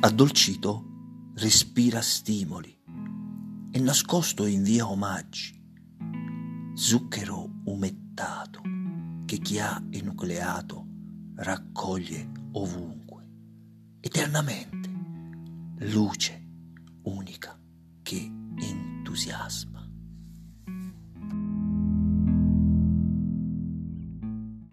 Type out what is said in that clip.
Addolcito respira stimoli e nascosto invia omaggi. Zucchero umettato che chi ha enucleato raccoglie ovunque, eternamente, luce unica che entusiasma.